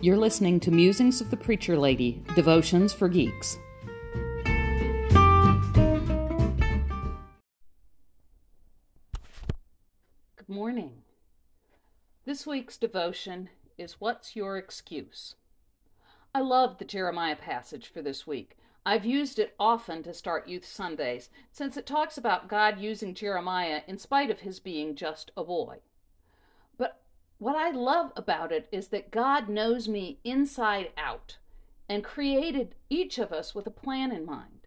You're listening to Musings of the Preacher Lady Devotions for Geeks. Good morning. This week's devotion is What's Your Excuse? I love the Jeremiah passage for this week. I've used it often to start Youth Sundays since it talks about God using Jeremiah in spite of his being just a boy. What I love about it is that God knows me inside out and created each of us with a plan in mind.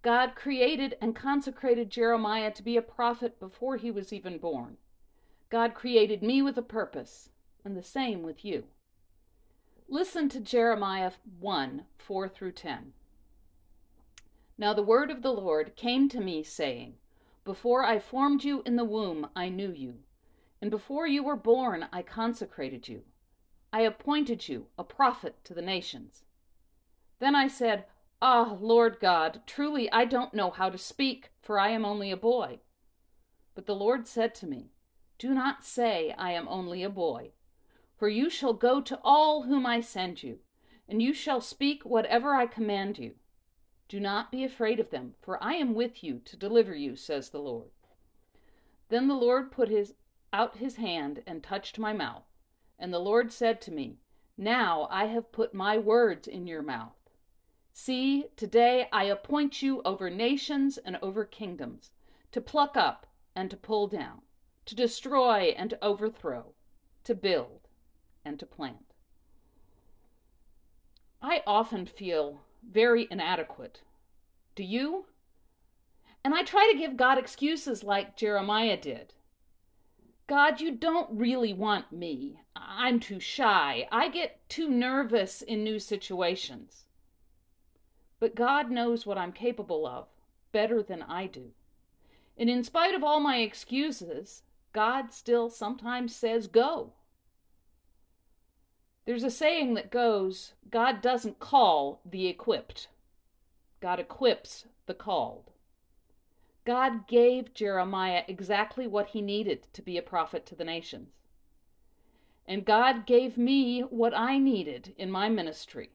God created and consecrated Jeremiah to be a prophet before he was even born. God created me with a purpose, and the same with you. Listen to Jeremiah 1 4 through 10. Now the word of the Lord came to me, saying, Before I formed you in the womb, I knew you and before you were born, I consecrated you. I appointed you a prophet to the nations. Then I said, Ah, Lord God, truly I don't know how to speak, for I am only a boy. But the Lord said to me, Do not say, I am only a boy, for you shall go to all whom I send you, and you shall speak whatever I command you. Do not be afraid of them, for I am with you to deliver you, says the Lord. Then the Lord put his out his hand and touched my mouth. And the Lord said to me, Now I have put my words in your mouth. See, today I appoint you over nations and over kingdoms, to pluck up and to pull down, to destroy and to overthrow, to build and to plant. I often feel very inadequate. Do you? And I try to give God excuses like Jeremiah did. God, you don't really want me. I'm too shy. I get too nervous in new situations. But God knows what I'm capable of better than I do. And in spite of all my excuses, God still sometimes says, Go. There's a saying that goes, God doesn't call the equipped, God equips the called. God gave Jeremiah exactly what he needed to be a prophet to the nations. And God gave me what I needed in my ministry.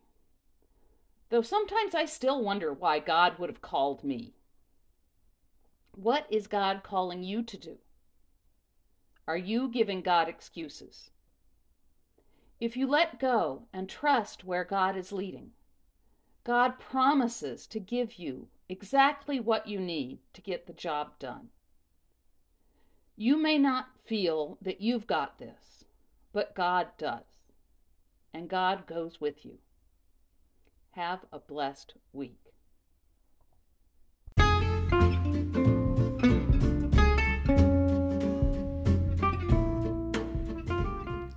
Though sometimes I still wonder why God would have called me. What is God calling you to do? Are you giving God excuses? If you let go and trust where God is leading, God promises to give you exactly what you need to get the job done. You may not feel that you've got this, but God does. And God goes with you. Have a blessed week.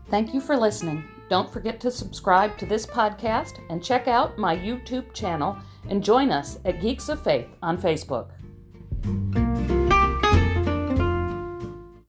Thank you for listening. Don't forget to subscribe to this podcast and check out my YouTube channel and join us at Geeks of Faith on Facebook.